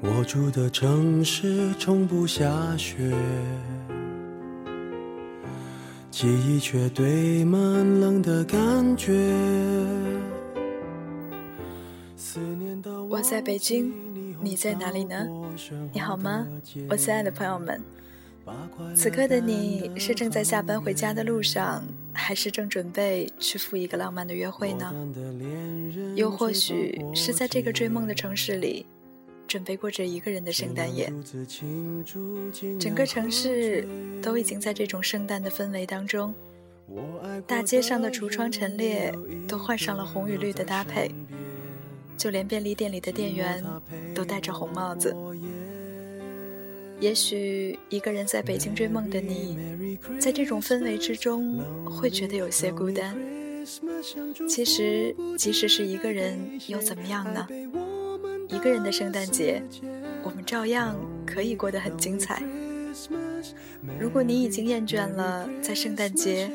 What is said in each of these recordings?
我住的城市从不下雪，记忆却堆满冷的感觉。我在北京，你在哪里呢？你好吗，我亲爱的朋友们？此刻的你是正在下班回家的路上，还是正准备去赴一个浪漫的约会呢？又或许是在这个追梦的城市里。准备过着一个人的圣诞夜，整个城市都已经在这种圣诞的氛围当中。大街上的橱窗陈列都换上了红与绿的搭配，就连便利店里的店员都戴着红帽子。也许一个人在北京追梦的你，在这种氛围之中会觉得有些孤单。其实，即使是一个人，又怎么样呢？一个人的圣诞节，我们照样可以过得很精彩。如果你已经厌倦了在圣诞节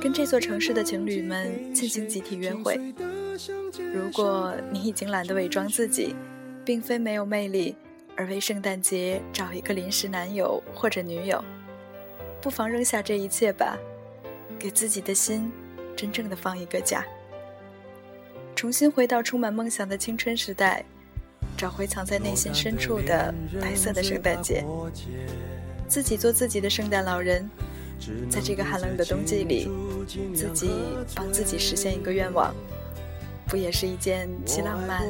跟这座城市的情侣们进行集体约会，如果你已经懒得伪装自己，并非没有魅力，而为圣诞节找一个临时男友或者女友，不妨扔下这一切吧，给自己的心真正的放一个假，重新回到充满梦想的青春时代。找回藏在内心深处的白色的圣诞节，自己做自己的圣诞老人，在这个寒冷的冬季里，自己帮自己实现一个愿望，不也是一件既浪漫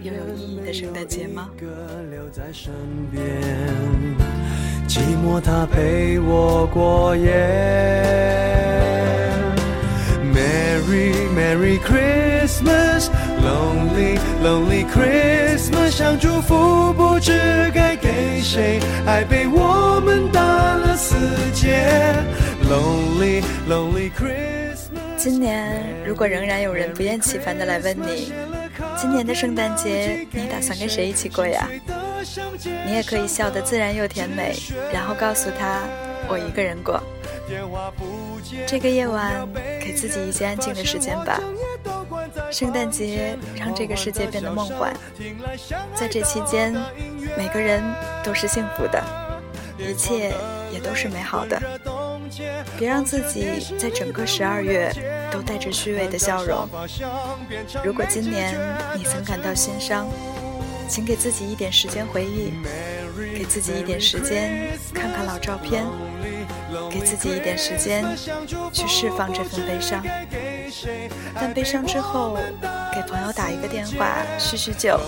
又有意义的圣诞节吗？寂寞它陪我过夜，Merry Merry Christmas。Lonely Lonely Christmas，想祝福不知该给谁，爱被我们打了死结。Lonely Lonely Christmas。今年如果仍然有人不厌其烦的来问你，今年的圣诞节你打算跟谁一起过呀？你也可以笑得自然又甜美，然后告诉他我一个人过。这个夜晚，给自己一些安静的时间吧。圣诞节让这个世界变得梦幻，在这期间，每个人都是幸福的，一切也都是美好的。别让自己在整个十二月都带着虚伪的笑容。如果今年你曾感到心伤，请给自己一点时间回忆，给自己一点时间看看老照片，给自己一点时间去释放这份悲伤。但悲伤之后，给朋友打一个电话叙叙旧，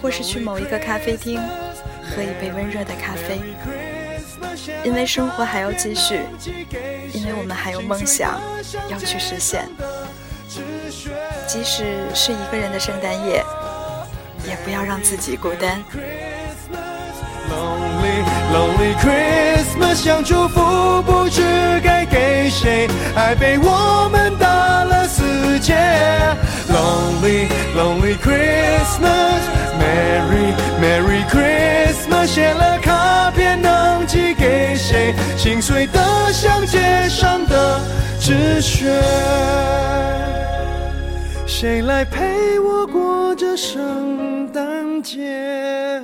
或是去某一个咖啡厅喝一杯温热的咖啡，因为生活还要继续，因为我们还有梦想要去实现。即使是一个人的圣诞夜，也不要让自己孤单。Lonely Christmas，想祝福不知该给谁，爱被我们打了死结。Lonely Lonely Christmas，Merry Merry Christmas，写了卡片能寄给谁？心碎的像街上的纸屑。谁来陪我过这圣诞节？